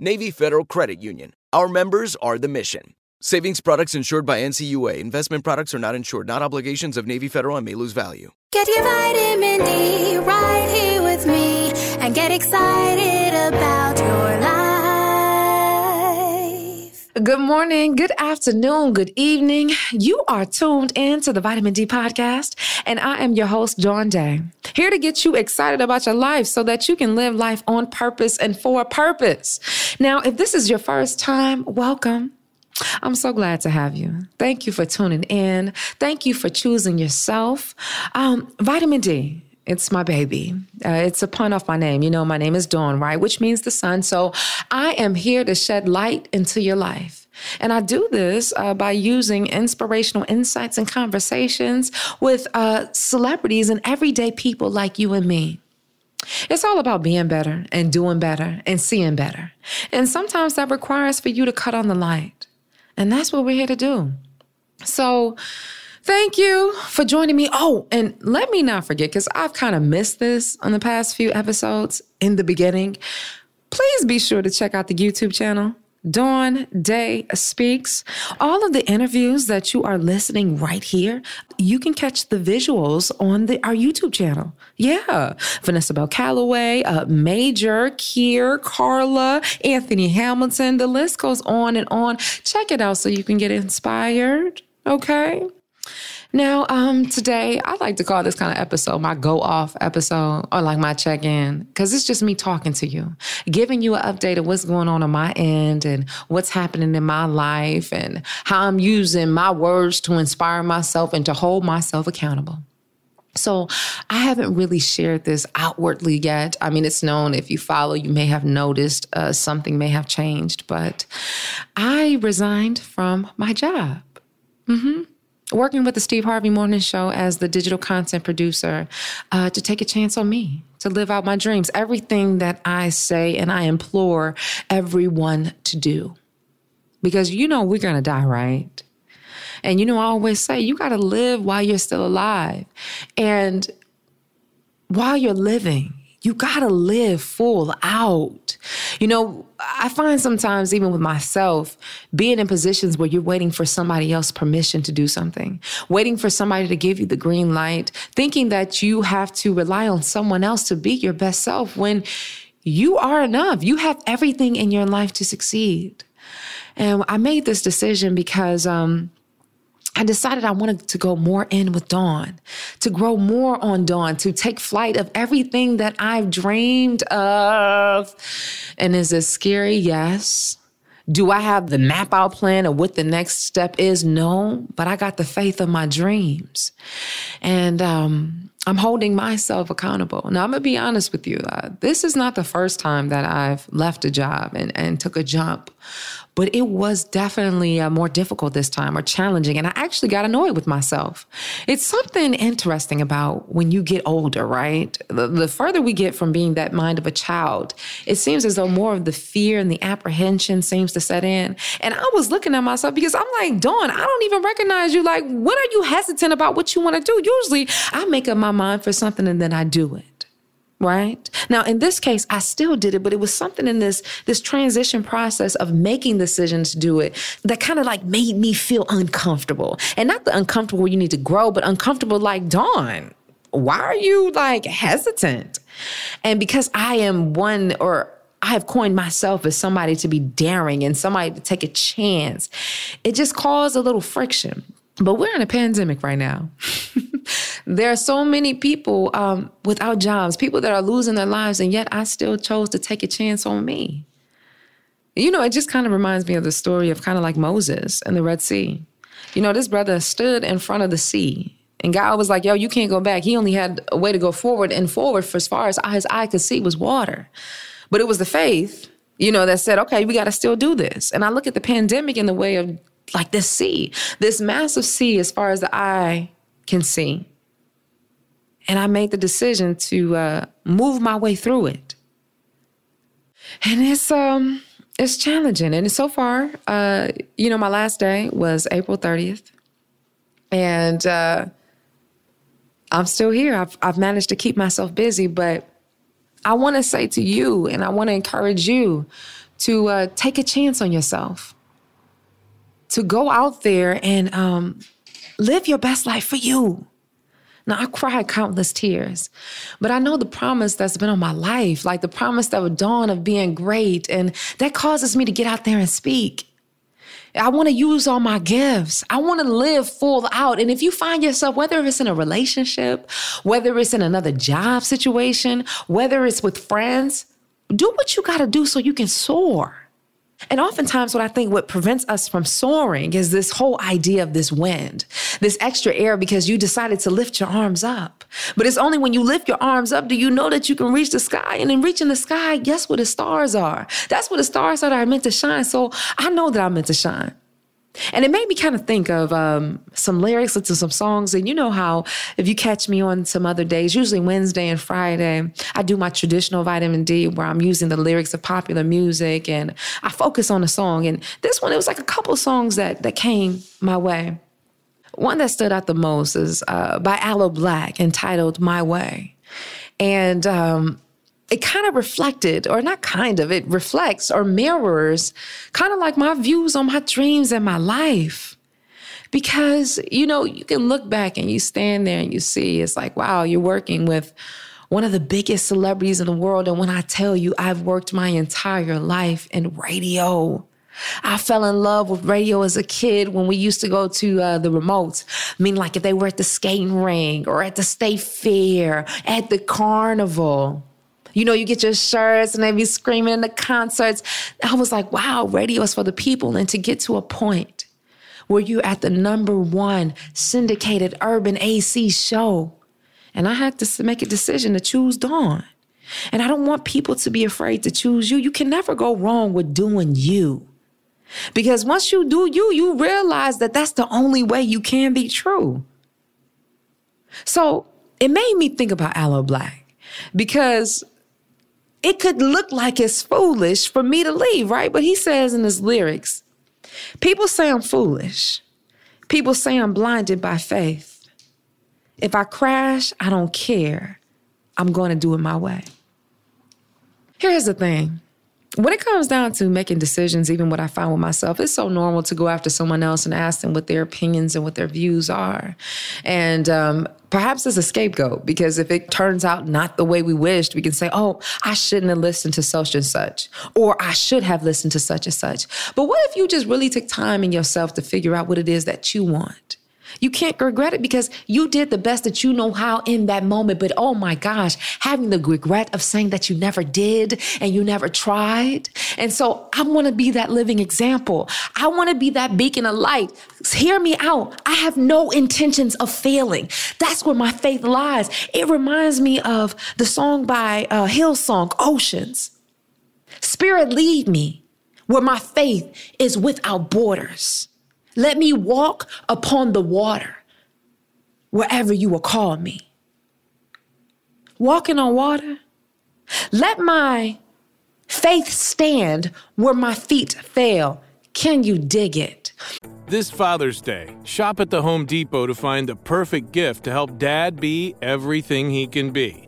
Navy Federal Credit Union. Our members are the mission. Savings products insured by NCUA. Investment products are not insured, not obligations of Navy Federal and may lose value. Get your vitamin D right here with me and get excited about your life. Good morning, good afternoon, good evening. You are tuned in to the Vitamin D podcast, and I am your host, Dawn Day, here to get you excited about your life so that you can live life on purpose and for a purpose. Now, if this is your first time, welcome. I'm so glad to have you. Thank you for tuning in. Thank you for choosing yourself. Um, vitamin D. It's my baby. Uh, it's a pun off my name. You know, my name is Dawn, right? Which means the sun. So I am here to shed light into your life. And I do this uh, by using inspirational insights and conversations with uh, celebrities and everyday people like you and me. It's all about being better and doing better and seeing better. And sometimes that requires for you to cut on the light. And that's what we're here to do. So, Thank you for joining me. Oh, and let me not forget, because I've kind of missed this on the past few episodes in the beginning. Please be sure to check out the YouTube channel. Dawn Day Speaks. All of the interviews that you are listening right here, you can catch the visuals on the, our YouTube channel. Yeah. Vanessa Bell Calloway, uh, Major, Kier, Carla, Anthony Hamilton. The list goes on and on. Check it out so you can get inspired. Okay. Now, um, today I like to call this kind of episode my go off episode or like my check in because it's just me talking to you, giving you an update of what's going on on my end and what's happening in my life and how I'm using my words to inspire myself and to hold myself accountable. So I haven't really shared this outwardly yet. I mean, it's known if you follow, you may have noticed uh, something may have changed, but I resigned from my job. Mm-hmm working with the Steve Harvey Morning Show as the digital content producer uh, to take a chance on me, to live out my dreams, everything that I say and I implore everyone to do. Because you know we're going to die, right? And you know, I always say you got to live while you're still alive. And while you're living, you got to live full out. You know, I find sometimes, even with myself, being in positions where you're waiting for somebody else permission to do something, waiting for somebody to give you the green light, thinking that you have to rely on someone else to be your best self when you are enough. You have everything in your life to succeed. And I made this decision because, um, I decided I wanted to go more in with Dawn, to grow more on Dawn, to take flight of everything that I've dreamed of. And is it scary? Yes. Do I have the map out plan of what the next step is? No, but I got the faith of my dreams. And um, I'm holding myself accountable. Now, I'm going to be honest with you. Uh, this is not the first time that I've left a job and, and took a jump but it was definitely uh, more difficult this time or challenging. And I actually got annoyed with myself. It's something interesting about when you get older, right? The, the further we get from being that mind of a child, it seems as though more of the fear and the apprehension seems to set in. And I was looking at myself because I'm like, Dawn, I don't even recognize you. Like, when are you hesitant about what you want to do? Usually I make up my mind for something and then I do it right now in this case i still did it but it was something in this this transition process of making decisions to do it that kind of like made me feel uncomfortable and not the uncomfortable you need to grow but uncomfortable like dawn why are you like hesitant and because i am one or I have coined myself as somebody to be daring and somebody to take a chance. It just caused a little friction. But we're in a pandemic right now. there are so many people um, without jobs, people that are losing their lives, and yet I still chose to take a chance on me. You know, it just kind of reminds me of the story of kind of like Moses and the Red Sea. You know, this brother stood in front of the sea, and God was like, Yo, you can't go back. He only had a way to go forward, and forward for as far as his eye could see was water. But it was the faith, you know, that said, Okay, we got to still do this. And I look at the pandemic in the way of like this sea, this massive sea as far as the eye can see. And I made the decision to uh, move my way through it. And it's um it's challenging. And so far, uh, you know, my last day was April 30th. And uh, I'm still here. I've, I've managed to keep myself busy, but I want to say to you, and I want to encourage you to uh, take a chance on yourself to go out there and um, live your best life for you. Now, I cried countless tears, but I know the promise that's been on my life, like the promise that would dawn of being great. And that causes me to get out there and speak. I want to use all my gifts. I want to live full out. And if you find yourself, whether it's in a relationship, whether it's in another job situation, whether it's with friends, do what you got to do so you can soar. And oftentimes, what I think what prevents us from soaring is this whole idea of this wind, this extra air, because you decided to lift your arms up. But it's only when you lift your arms up do you know that you can reach the sky. And in reaching the sky, guess what the stars are? That's what the stars are that are meant to shine. So I know that I'm meant to shine. And it made me kind of think of um, some lyrics to some songs. And you know how, if you catch me on some other days, usually Wednesday and Friday, I do my traditional vitamin D where I'm using the lyrics of popular music and I focus on a song. And this one, it was like a couple songs that, that came my way. One that stood out the most is uh, by Aloe Blacc entitled My Way. And um, it kind of reflected, or not kind of, it reflects or mirrors kind of like my views on my dreams and my life. Because, you know, you can look back and you stand there and you see it's like, wow, you're working with one of the biggest celebrities in the world. And when I tell you, I've worked my entire life in radio. I fell in love with radio as a kid when we used to go to uh, the remotes. I mean, like if they were at the skating rink or at the state fair, at the carnival. You know, you get your shirts and they be screaming in the concerts. I was like, wow, radio is for the people. And to get to a point where you're at the number one syndicated urban AC show. And I had to make a decision to choose Dawn. And I don't want people to be afraid to choose you. You can never go wrong with doing you. Because once you do you, you realize that that's the only way you can be true. So it made me think about Aloe Blacc because it could look like it's foolish for me to leave, right? But he says in his lyrics, people say I'm foolish. People say I'm blinded by faith. If I crash, I don't care. I'm going to do it my way. Here's the thing when it comes down to making decisions, even what I find with myself, it's so normal to go after someone else and ask them what their opinions and what their views are. And um, perhaps as a scapegoat, because if it turns out not the way we wished, we can say, oh, I shouldn't have listened to such and such, or I should have listened to such and such. But what if you just really took time in yourself to figure out what it is that you want? You can't regret it because you did the best that you know how in that moment. But oh my gosh, having the regret of saying that you never did and you never tried. And so I want to be that living example. I want to be that beacon of light. Hear me out. I have no intentions of failing. That's where my faith lies. It reminds me of the song by uh, Hillsong, Oceans. Spirit, lead me where my faith is without borders. Let me walk upon the water wherever you will call me. Walking on water, let my faith stand where my feet fail. Can you dig it? This Father's Day, shop at the Home Depot to find the perfect gift to help dad be everything he can be.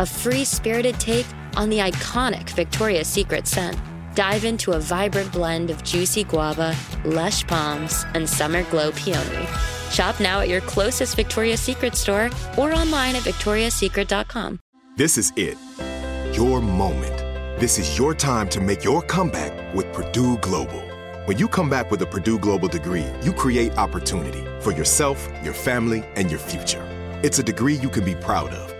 a free spirited take on the iconic Victoria's Secret scent. Dive into a vibrant blend of juicy guava, lush palms, and summer glow peony. Shop now at your closest Victoria's Secret store or online at victoriassecret.com. This is it. Your moment. This is your time to make your comeback with Purdue Global. When you come back with a Purdue Global degree, you create opportunity for yourself, your family, and your future. It's a degree you can be proud of,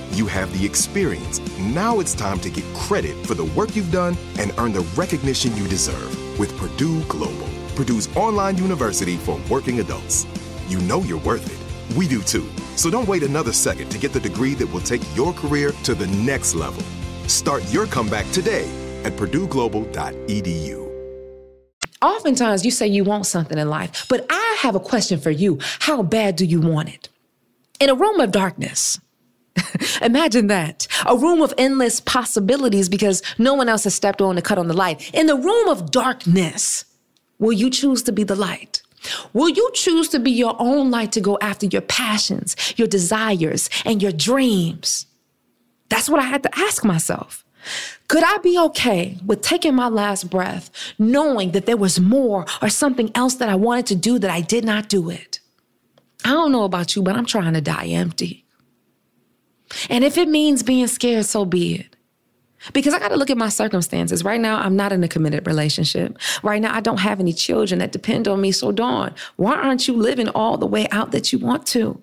you have the experience. Now it's time to get credit for the work you've done and earn the recognition you deserve with Purdue Global. Purdue's online university for working adults. You know you're worth it. We do too. So don't wait another second to get the degree that will take your career to the next level. Start your comeback today at purdueglobal.edu. Oftentimes, you say you want something in life, but I have a question for you. How bad do you want it? In a room of darkness, Imagine that. A room of endless possibilities because no one else has stepped on to cut on the light. In the room of darkness, Will you choose to be the light? Will you choose to be your own light to go after your passions, your desires, and your dreams? That's what I had to ask myself. Could I be okay with taking my last breath, knowing that there was more or something else that I wanted to do that I did not do it? I don't know about you, but I'm trying to die empty. And if it means being scared, so be it. Because I got to look at my circumstances. Right now, I'm not in a committed relationship. Right now, I don't have any children that depend on me. So, Dawn, why aren't you living all the way out that you want to?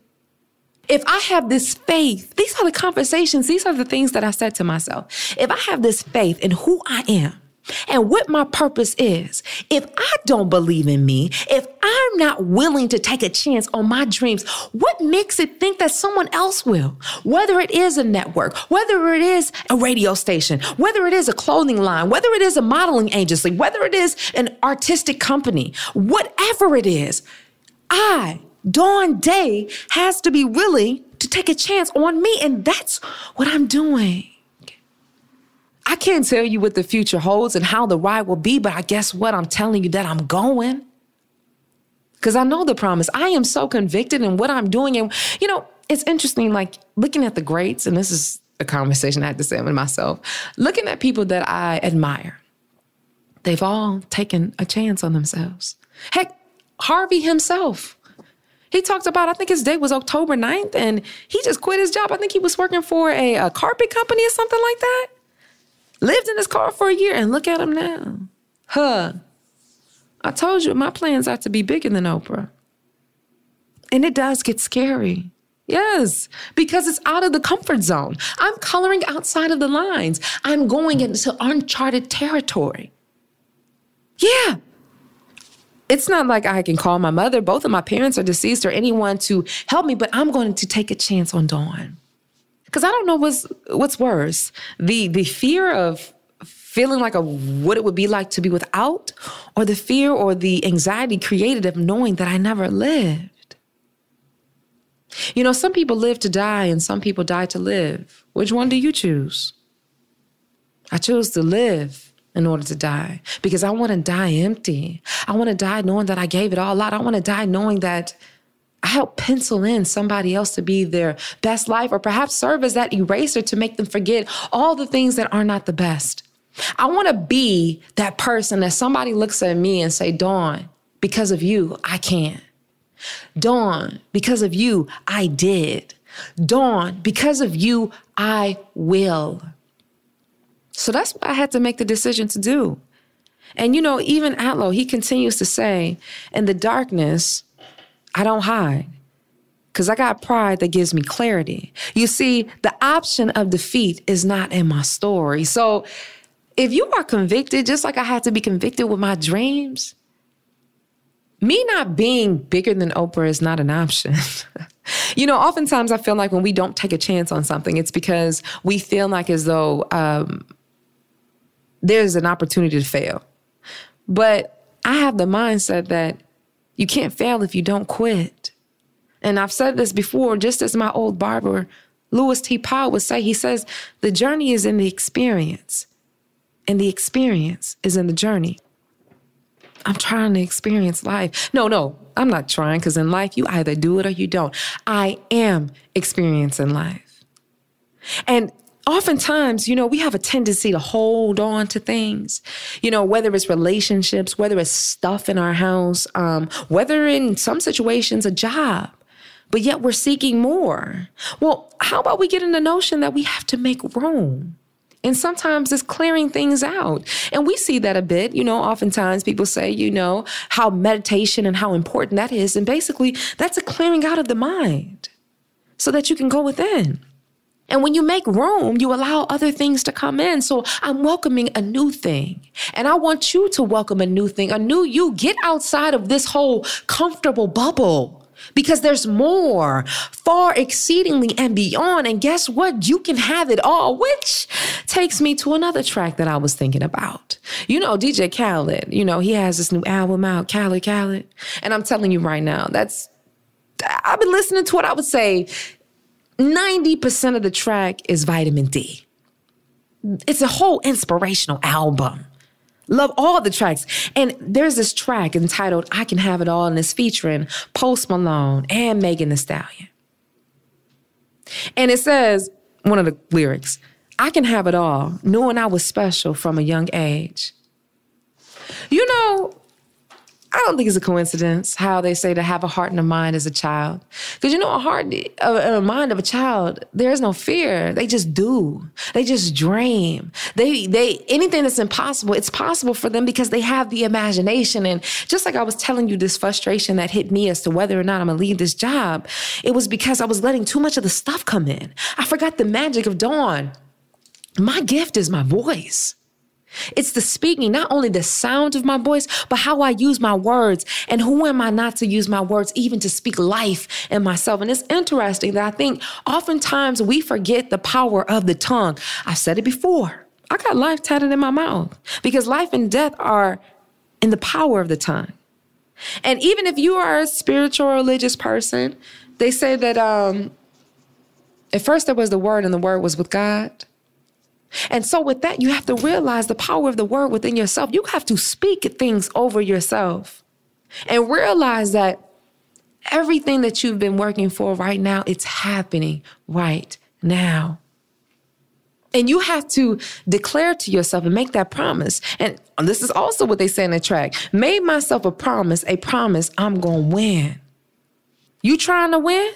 If I have this faith, these are the conversations, these are the things that I said to myself. If I have this faith in who I am, and what my purpose is. If I don't believe in me, if I'm not willing to take a chance on my dreams, what makes it think that someone else will? Whether it is a network, whether it is a radio station, whether it is a clothing line, whether it is a modeling agency, whether it is an artistic company, whatever it is, I, Dawn Day, has to be willing to take a chance on me. And that's what I'm doing. I can't tell you what the future holds and how the ride will be, but I guess what? I'm telling you that I'm going. Because I know the promise. I am so convicted in what I'm doing. And, you know, it's interesting, like looking at the greats, and this is a conversation I had to say with myself, looking at people that I admire. They've all taken a chance on themselves. Heck, Harvey himself. He talked about, I think his date was October 9th, and he just quit his job. I think he was working for a, a carpet company or something like that. Lived in his car for a year and look at him now. Huh. I told you my plans are to be bigger than Oprah. And it does get scary. Yes, because it's out of the comfort zone. I'm coloring outside of the lines. I'm going into uncharted territory. Yeah. It's not like I can call my mother. Both of my parents are deceased or anyone to help me, but I'm going to take a chance on Dawn. Because I don't know what's what's worse. The the fear of feeling like a what it would be like to be without, or the fear or the anxiety created of knowing that I never lived. You know, some people live to die and some people die to live. Which one do you choose? I choose to live in order to die because I want to die empty. I want to die knowing that I gave it all out. I want to die knowing that help pencil in somebody else to be their best life, or perhaps serve as that eraser to make them forget all the things that are not the best. I want to be that person that somebody looks at me and say, Dawn, because of you, I can't. Dawn, because of you, I did. Dawn, because of you, I will. So that's what I had to make the decision to do. And you know, even Atlo, he continues to say, in the darkness, I don't hide because I got pride that gives me clarity. You see, the option of defeat is not in my story. So if you are convicted, just like I had to be convicted with my dreams, me not being bigger than Oprah is not an option. you know, oftentimes I feel like when we don't take a chance on something, it's because we feel like as though um, there's an opportunity to fail. But I have the mindset that you can't fail if you don't quit. And I've said this before, just as my old barber, Louis T. Powell, would say, he says, the journey is in the experience, and the experience is in the journey. I'm trying to experience life. No, no, I'm not trying because in life, you either do it or you don't. I am experiencing life. And oftentimes, you know, we have a tendency to hold on to things, you know, whether it's relationships, whether it's stuff in our house, um, whether in some situations, a job, but yet we're seeking more. Well, how about we get in the notion that we have to make room? And sometimes it's clearing things out. And we see that a bit. You know, oftentimes people say, you know, how meditation and how important that is. And basically, that's a clearing out of the mind so that you can go within. And when you make room, you allow other things to come in. So I'm welcoming a new thing. And I want you to welcome a new thing, a new you. Get outside of this whole comfortable bubble because there's more, far exceedingly and beyond. And guess what? You can have it all, which takes me to another track that I was thinking about. You know, DJ Khaled, you know, he has this new album out, Khaled Khaled. And I'm telling you right now, that's, I've been listening to what I would say 90% of the track is vitamin D. It's a whole inspirational album. Love all the tracks. And there's this track entitled I Can Have It All, and it's featuring Post Malone and Megan Thee Stallion. And it says, one of the lyrics, I can have it all, knowing I was special from a young age. You know, I don't think it's a coincidence how they say to have a heart and a mind as a child. Because you know, a heart uh, and a mind of a child, there's no fear. They just do. They just dream. They they anything that's impossible, it's possible for them because they have the imagination. And just like I was telling you this frustration that hit me as to whether or not I'm gonna leave this job, it was because I was letting too much of the stuff come in. I forgot the magic of dawn. My gift is my voice. It's the speaking, not only the sound of my voice, but how I use my words. And who am I not to use my words, even to speak life in myself? And it's interesting that I think oftentimes we forget the power of the tongue. I've said it before. I got life tatted in my mouth because life and death are in the power of the tongue. And even if you are a spiritual religious person, they say that um, at first there was the word and the word was with God. And so, with that, you have to realize the power of the word within yourself. You have to speak things over yourself and realize that everything that you've been working for right now, it's happening right now. And you have to declare to yourself and make that promise. And this is also what they say in the track made myself a promise, a promise I'm going to win. You trying to win?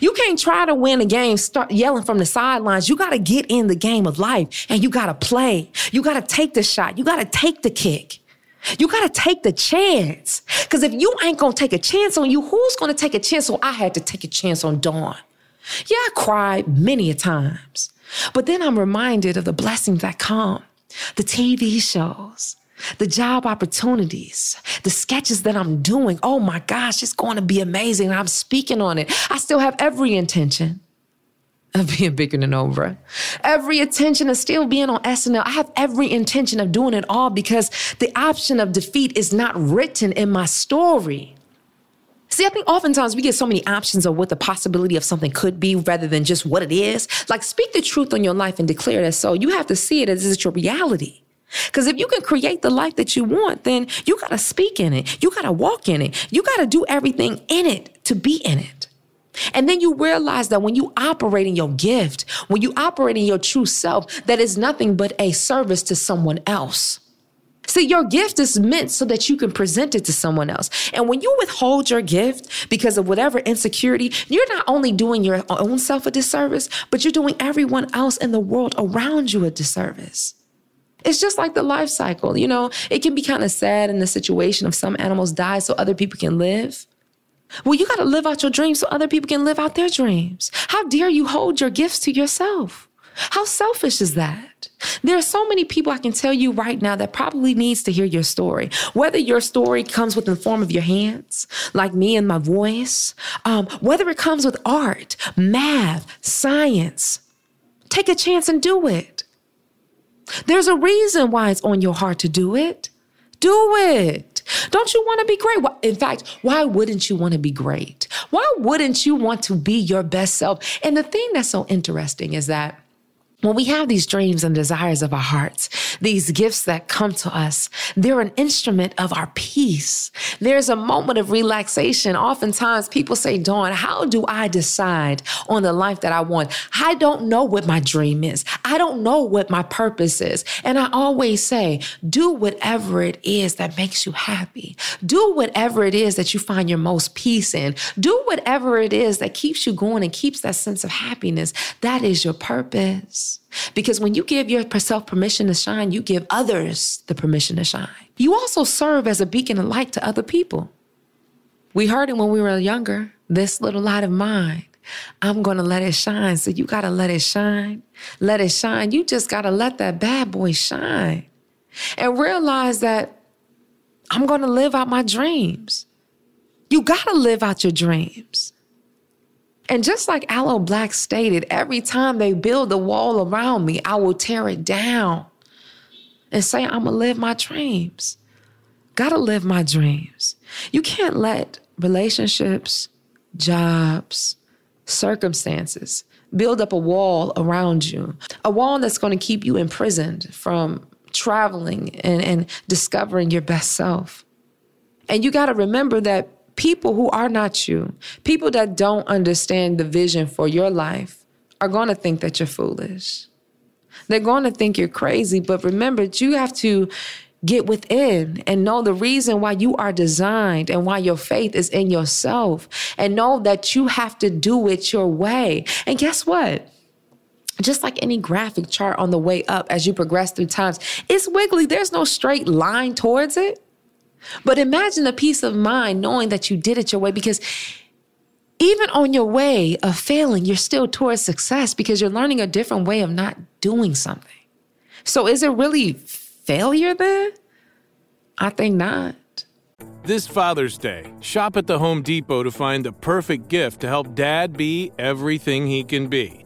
You can't try to win a game, start yelling from the sidelines. You got to get in the game of life and you got to play. You got to take the shot. You got to take the kick. You got to take the chance. Because if you ain't going to take a chance on you, who's going to take a chance? So I had to take a chance on Dawn. Yeah, I cried many a times. But then I'm reminded of the blessings that come the TV shows, the job opportunities, the sketches that I'm doing. Oh my gosh, it's going to be amazing. I'm speaking on it. I still have every intention of being bigger than Oprah. Every intention of still being on SNL. I have every intention of doing it all because the option of defeat is not written in my story. See, I think oftentimes we get so many options of what the possibility of something could be rather than just what it is. Like, speak the truth on your life and declare that so. You have to see it as it's your reality. Because if you can create the life that you want, then you got to speak in it. You got to walk in it. You got to do everything in it to be in it. And then you realize that when you operate in your gift, when you operate in your true self, that is nothing but a service to someone else. See, your gift is meant so that you can present it to someone else. And when you withhold your gift because of whatever insecurity, you're not only doing your own self a disservice, but you're doing everyone else in the world around you a disservice. It's just like the life cycle. You know, it can be kind of sad in the situation of some animals die so other people can live. Well, you got to live out your dreams so other people can live out their dreams. How dare you hold your gifts to yourself? How selfish is that? There are so many people I can tell you right now that probably needs to hear your story. Whether your story comes with the form of your hands, like me and my voice, um, whether it comes with art, math, science, take a chance and do it. There's a reason why it's on your heart to do it. Do it. Don't you want to be great? In fact, why wouldn't you want to be great? Why wouldn't you want to be your best self? And the thing that's so interesting is that when we have these dreams and desires of our hearts, these gifts that come to us, they're an instrument of our peace. There's a moment of relaxation. Oftentimes people say, Dawn, how do I decide on the life that I want? I don't know what my dream is. I don't know what my purpose is. And I always say, do whatever it is that makes you happy. Do whatever it is that you find your most peace in. Do whatever it is that keeps you going and keeps that sense of happiness. That is your purpose. Because when you give yourself permission to shine, you give others the permission to shine. You also serve as a beacon of light to other people. We heard it when we were younger this little light of mine. I'm going to let it shine. So you got to let it shine. Let it shine. You just got to let that bad boy shine and realize that I'm going to live out my dreams. You got to live out your dreams. And just like Aloe Blacc stated, every time they build a wall around me, I will tear it down and say, I'm gonna live my dreams. Gotta live my dreams. You can't let relationships, jobs, circumstances build up a wall around you, a wall that's gonna keep you imprisoned from traveling and, and discovering your best self. And you got to remember that people who are not you, people that don't understand the vision for your life, are going to think that you're foolish. They're going to think you're crazy. But remember, you have to get within and know the reason why you are designed and why your faith is in yourself and know that you have to do it your way. And guess what? Just like any graphic chart on the way up as you progress through times, it's wiggly. There's no straight line towards it. But imagine the peace of mind knowing that you did it your way because even on your way of failing, you're still towards success because you're learning a different way of not doing something. So is it really failure then? I think not. This Father's Day, shop at the Home Depot to find the perfect gift to help dad be everything he can be.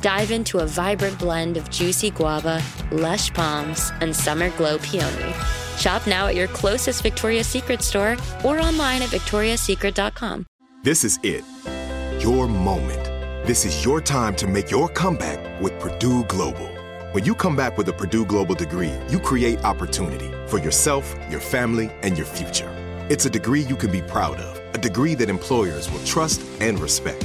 Dive into a vibrant blend of juicy guava, lush palms, and summer glow peony. Shop now at your closest Victoria's Secret store or online at victoriassecret.com. This is it. Your moment. This is your time to make your comeback with Purdue Global. When you come back with a Purdue Global degree, you create opportunity for yourself, your family, and your future. It's a degree you can be proud of, a degree that employers will trust and respect.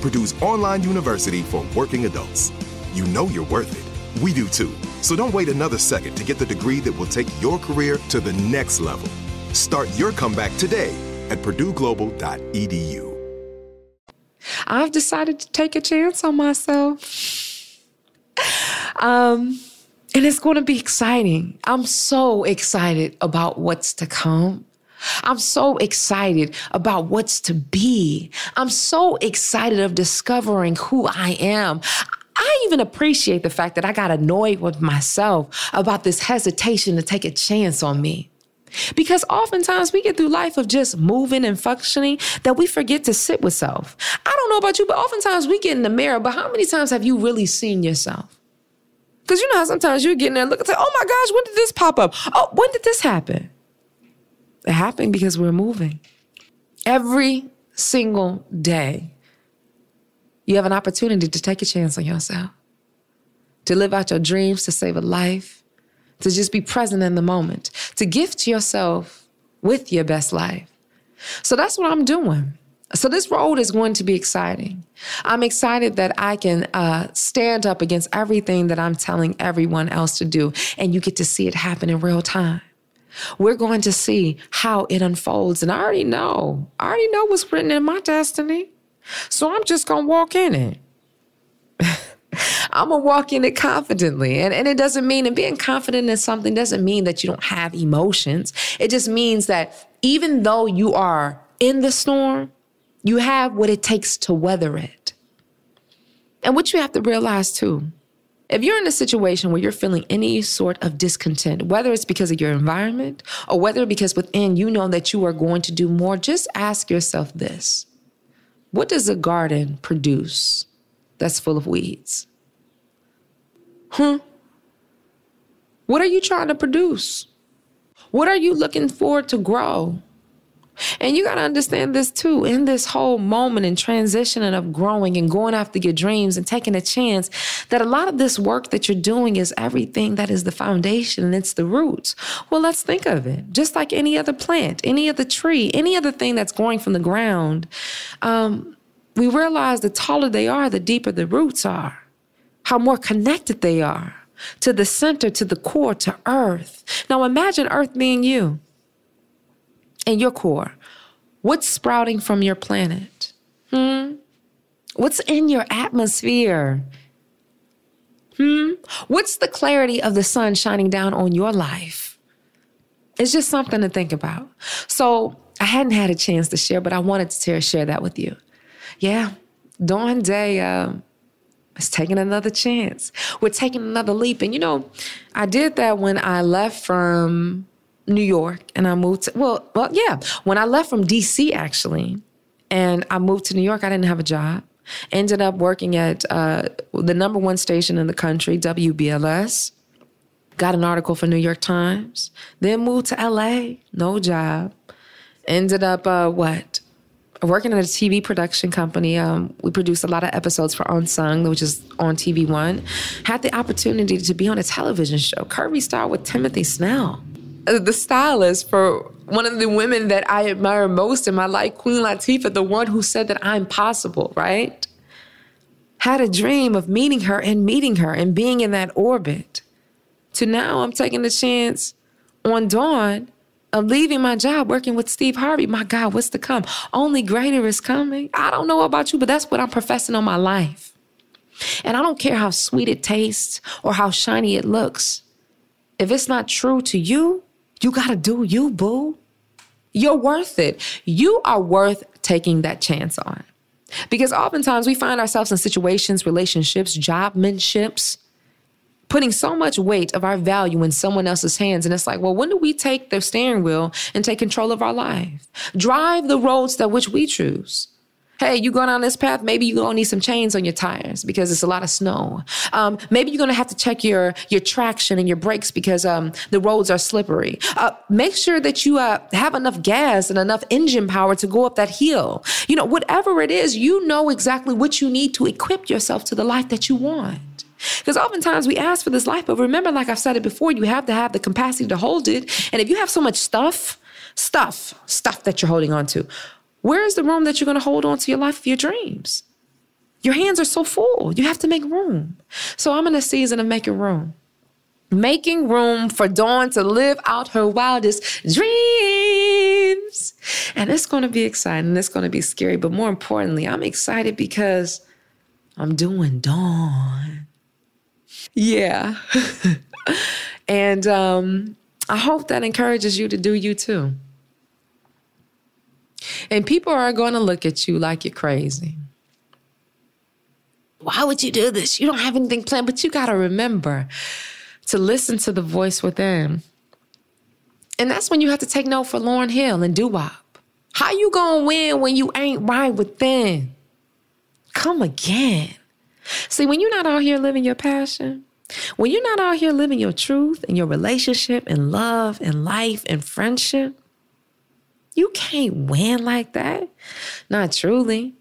Purdue's online university for working adults. You know you're worth it. We do too. So don't wait another second to get the degree that will take your career to the next level. Start your comeback today at purdueglobal.edu. I've decided to take a chance on myself. Um, And it's going to be exciting. I'm so excited about what's to come. I'm so excited about what's to be. I'm so excited of discovering who I am. I even appreciate the fact that I got annoyed with myself about this hesitation to take a chance on me. Because oftentimes we get through life of just moving and functioning that we forget to sit with self. I don't know about you, but oftentimes we get in the mirror, but how many times have you really seen yourself? Because you know how sometimes you get in there and look and say, oh my gosh, when did this pop up? Oh, when did this happen? It happened because we're moving. Every single day, you have an opportunity to take a chance on yourself, to live out your dreams, to save a life, to just be present in the moment, to gift yourself with your best life. So that's what I'm doing. So this road is going to be exciting. I'm excited that I can uh, stand up against everything that I'm telling everyone else to do, and you get to see it happen in real time. We're going to see how it unfolds, and I already know. I already know what's written in my destiny. So I'm just going to walk in it. I'm to walk in it confidently. And, and it doesn't mean, and being confident in something doesn't mean that you don't have emotions. It just means that even though you are in the storm, you have what it takes to weather it. And what you have to realize too, if you're in a situation where you're feeling any sort of discontent, whether it's because of your environment or whether because within you know that you are going to do more, just ask yourself this what does a garden produce that's full of weeds? Hmm? What are you trying to produce? What are you looking for to grow? And you got to understand this too. In this whole moment and transitioning of growing and going after your dreams and taking a chance, that a lot of this work that you're doing is everything that is the foundation and it's the roots. Well, let's think of it just like any other plant, any other tree, any other thing that's growing from the ground. Um, we realize the taller they are, the deeper the roots are, how more connected they are to the center, to the core, to earth. Now imagine earth being you and your core. What's sprouting from your planet? Hmm? What's in your atmosphere? Hmm? What's the clarity of the sun shining down on your life? It's just something to think about. So I hadn't had a chance to share, but I wanted to share that with you. Yeah, Dawn Day uh, is taking another chance. We're taking another leap. And you know, I did that when I left from New York and I moved to, well, well, yeah, when I left from DC actually, and I moved to New York, I didn't have a job. Ended up working at uh, the number one station in the country, WBLS. Got an article for New York Times. Then moved to LA, no job. Ended up, uh, what? Working at a TV production company. Um, we produced a lot of episodes for Unsung, which is on TV One. Had the opportunity to be on a television show, Curvy Star with Timothy Snell. The stylist for one of the women that I admire most in my life, Queen Latifah, the one who said that I'm possible, right? Had a dream of meeting her and meeting her and being in that orbit. To now, I'm taking the chance on Dawn of leaving my job working with Steve Harvey. My God, what's to come? Only greater is coming. I don't know about you, but that's what I'm professing on my life. And I don't care how sweet it tastes or how shiny it looks. If it's not true to you, you got to do you, boo. You're worth it. You are worth taking that chance on. Because oftentimes we find ourselves in situations, relationships, jobmanships, putting so much weight of our value in someone else's hands. And it's like, well, when do we take the steering wheel and take control of our life? Drive the roads that which we choose hey, you going on this path, maybe you're gonna need some chains on your tires because it's a lot of snow. Um, maybe you're gonna have to check your your traction and your brakes because um, the roads are slippery. Uh, make sure that you uh, have enough gas and enough engine power to go up that hill. You know, whatever it is, you know exactly what you need to equip yourself to the life that you want. Because oftentimes we ask for this life, but remember, like I've said it before, you have to have the capacity to hold it. And if you have so much stuff, stuff, stuff that you're holding on to, where is the room that you're going to hold on to your life of your dreams? Your hands are so full. You have to make room. So I'm in a season of making room. Making room for Dawn to live out her wildest dreams. And it's going to be exciting. It's going to be scary. But more importantly, I'm excited because I'm doing Dawn. Yeah. And um, I hope that encourages you to do you too. And people are going to look at you like you're crazy. Why would you do this? You don't have anything planned, but you got to remember to listen to the voice within. And that's when you have to take note for Lauryn Hill and doo-wop. How you going to win when you ain't right within? Come again. See, when you're not out here living your passion, when you're not out here living your truth and your relationship and love and life and friendship, you can't win like that. Not truly.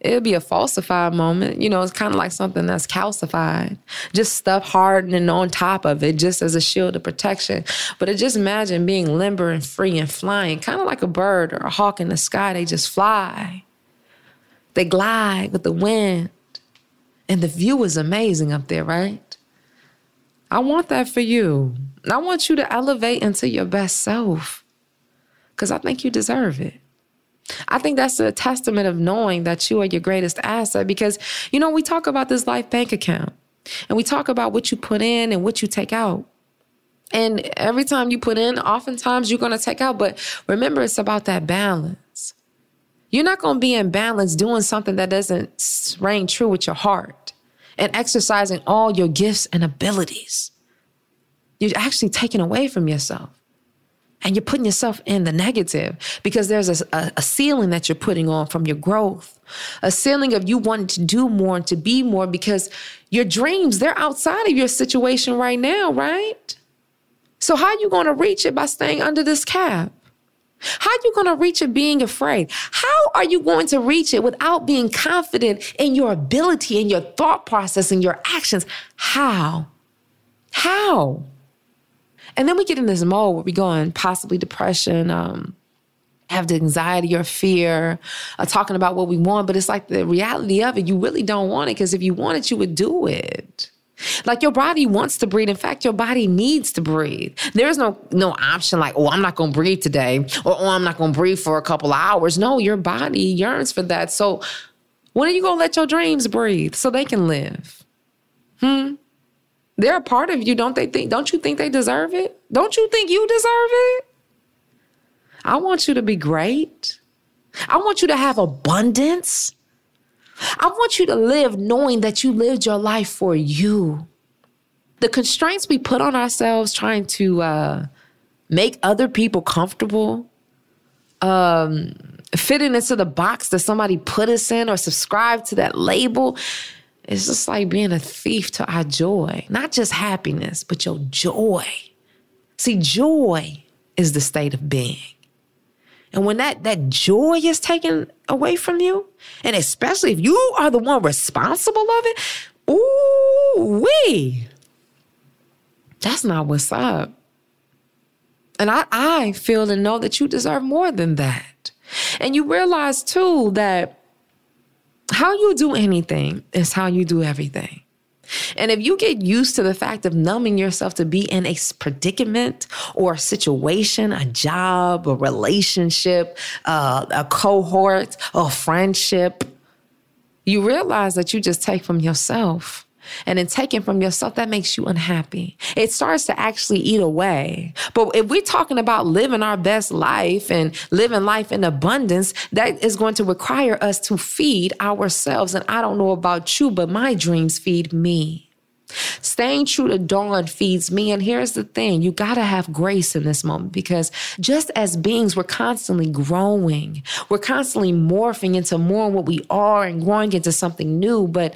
It'll be a falsified moment. You know, it's kind of like something that's calcified, just stuff hardening on top of it, just as a shield of protection. But it just imagine being limber and free and flying, kind of like a bird or a hawk in the sky. They just fly, they glide with the wind. And the view is amazing up there, right? I want that for you. I want you to elevate into your best self because I think you deserve it. I think that's a testament of knowing that you are your greatest asset because, you know, we talk about this life bank account and we talk about what you put in and what you take out. And every time you put in, oftentimes you're going to take out. But remember, it's about that balance. You're not going to be in balance doing something that doesn't ring true with your heart and exercising all your gifts and abilities. You're actually taking away from yourself and you're putting yourself in the negative because there's a, a, a, ceiling that you're putting on from your growth, a ceiling of you wanting to do more and to be more because your dreams, they're outside of your situation right now, right? So how are you going to reach it by staying under this cap? How are you going to reach it being afraid? How are you going to reach it without being confident in your ability, in your thought process, in your actions? How? How? And then we get in this mode where we go in possibly depression, um, have the anxiety or fear, uh, talking about what we want. But it's like the reality of it, you really don't want it because if you want it, you would do it. Like your body wants to breathe. In fact, your body needs to breathe. There's no no option like, oh, I'm not gonna breathe today, or oh, I'm not gonna breathe for a couple hours. No, your body yearns for that. So when are you gonna let your dreams breathe so they can live? Hmm. They're a part of you, don't they think? Don't you think they deserve it? Don't you think you deserve it? I want you to be great. I want you to have abundance. I want you to live knowing that you lived your life for you. The constraints we put on ourselves trying to uh, make other people comfortable, um, fitting into the box that somebody put us in or subscribe to that label, it's just like being a thief to our joy, not just happiness, but your joy. See, joy is the state of being. And when that, that joy is taken away from you, and especially if you are the one responsible of it, ooh, wee. That's not what's up. And I, I feel and know that you deserve more than that. And you realize too that how you do anything is how you do everything. And if you get used to the fact of numbing yourself to be in a predicament or a situation, a job, a relationship, uh, a cohort, a friendship, you realize that you just take from yourself and in taking from yourself, that makes you unhappy. It starts to actually eat away. But if we're talking about living our best life and living life in abundance, that is going to require us to feed ourselves. And I don't know about you, but my dreams feed me. Staying true to dawn feeds me. And here's the thing you got to have grace in this moment because just as beings, we're constantly growing, we're constantly morphing into more what we are and growing into something new. But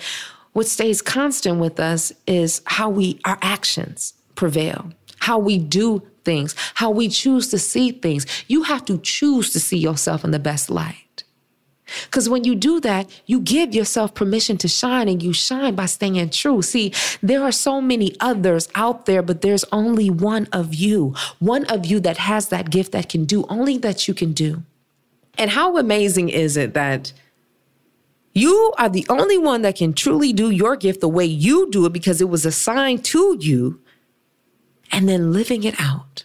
what stays constant with us is how we, our actions prevail, how we do things, how we choose to see things. You have to choose to see yourself in the best light. Because when you do that, you give yourself permission to shine and you shine by staying true. See, there are so many others out there, but there's only one of you, one of you that has that gift that can do only that you can do. And how amazing is it that you are the only one that can truly do your gift the way you do it because it was assigned to you and then living it out.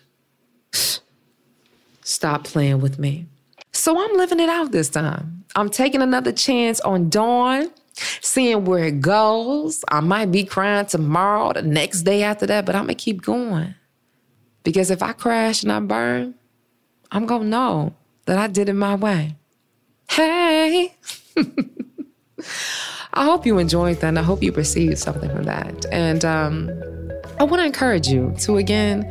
Stop playing with me. So I'm living it out this time. I'm taking another chance on Dawn. seeing where it goes. I might be crying tomorrow, the next day after that, but I'm gonna keep going. Because if I crash and I burn, I'm gonna know that I did it my way. Hey. I hope you enjoyed that and I hope you received something from that. And um, I want to encourage you to again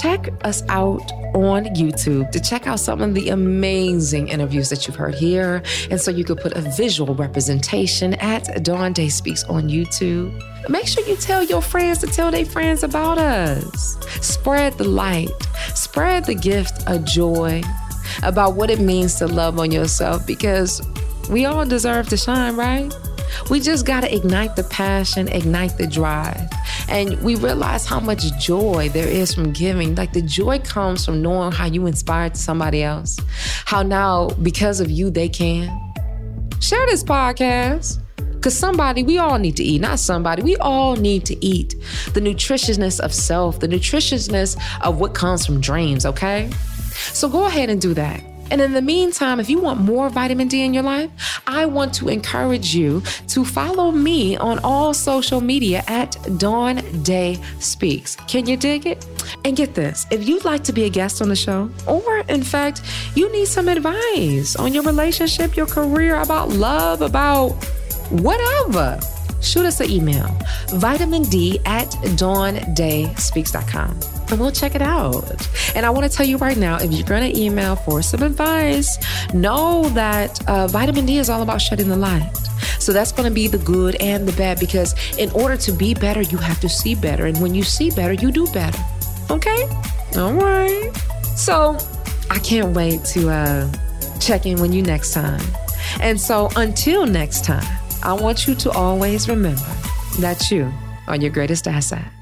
check us out on YouTube to check out some of the amazing interviews that you've heard here. And so you could put a visual representation at Dawn Day Speaks on YouTube. Make sure you tell your friends to tell their friends about us. Spread the light, spread the gift of joy about what it means to love on yourself because we all deserve to shine, right? We just got to ignite the passion, ignite the drive. And we realize how much joy there is from giving. Like the joy comes from knowing how you inspired somebody else, how now, because of you, they can. Share this podcast. Because somebody, we all need to eat, not somebody, we all need to eat the nutritiousness of self, the nutritiousness of what comes from dreams, okay? So go ahead and do that. And in the meantime, if you want more vitamin D in your life, I want to encourage you to follow me on all social media at Dawn Day Speaks. Can you dig it? And get this if you'd like to be a guest on the show, or in fact, you need some advice on your relationship, your career, about love, about whatever shoot us an email vitamin d at dawndayspeaks.com and we'll check it out. And I want to tell you right now if you're going to email for some advice, know that uh, vitamin D is all about shedding the light. So that's going to be the good and the bad because in order to be better, you have to see better. And when you see better, you do better. Okay? All right. So I can't wait to uh, check in with you next time. And so until next time, I want you to always remember that you are your greatest asset.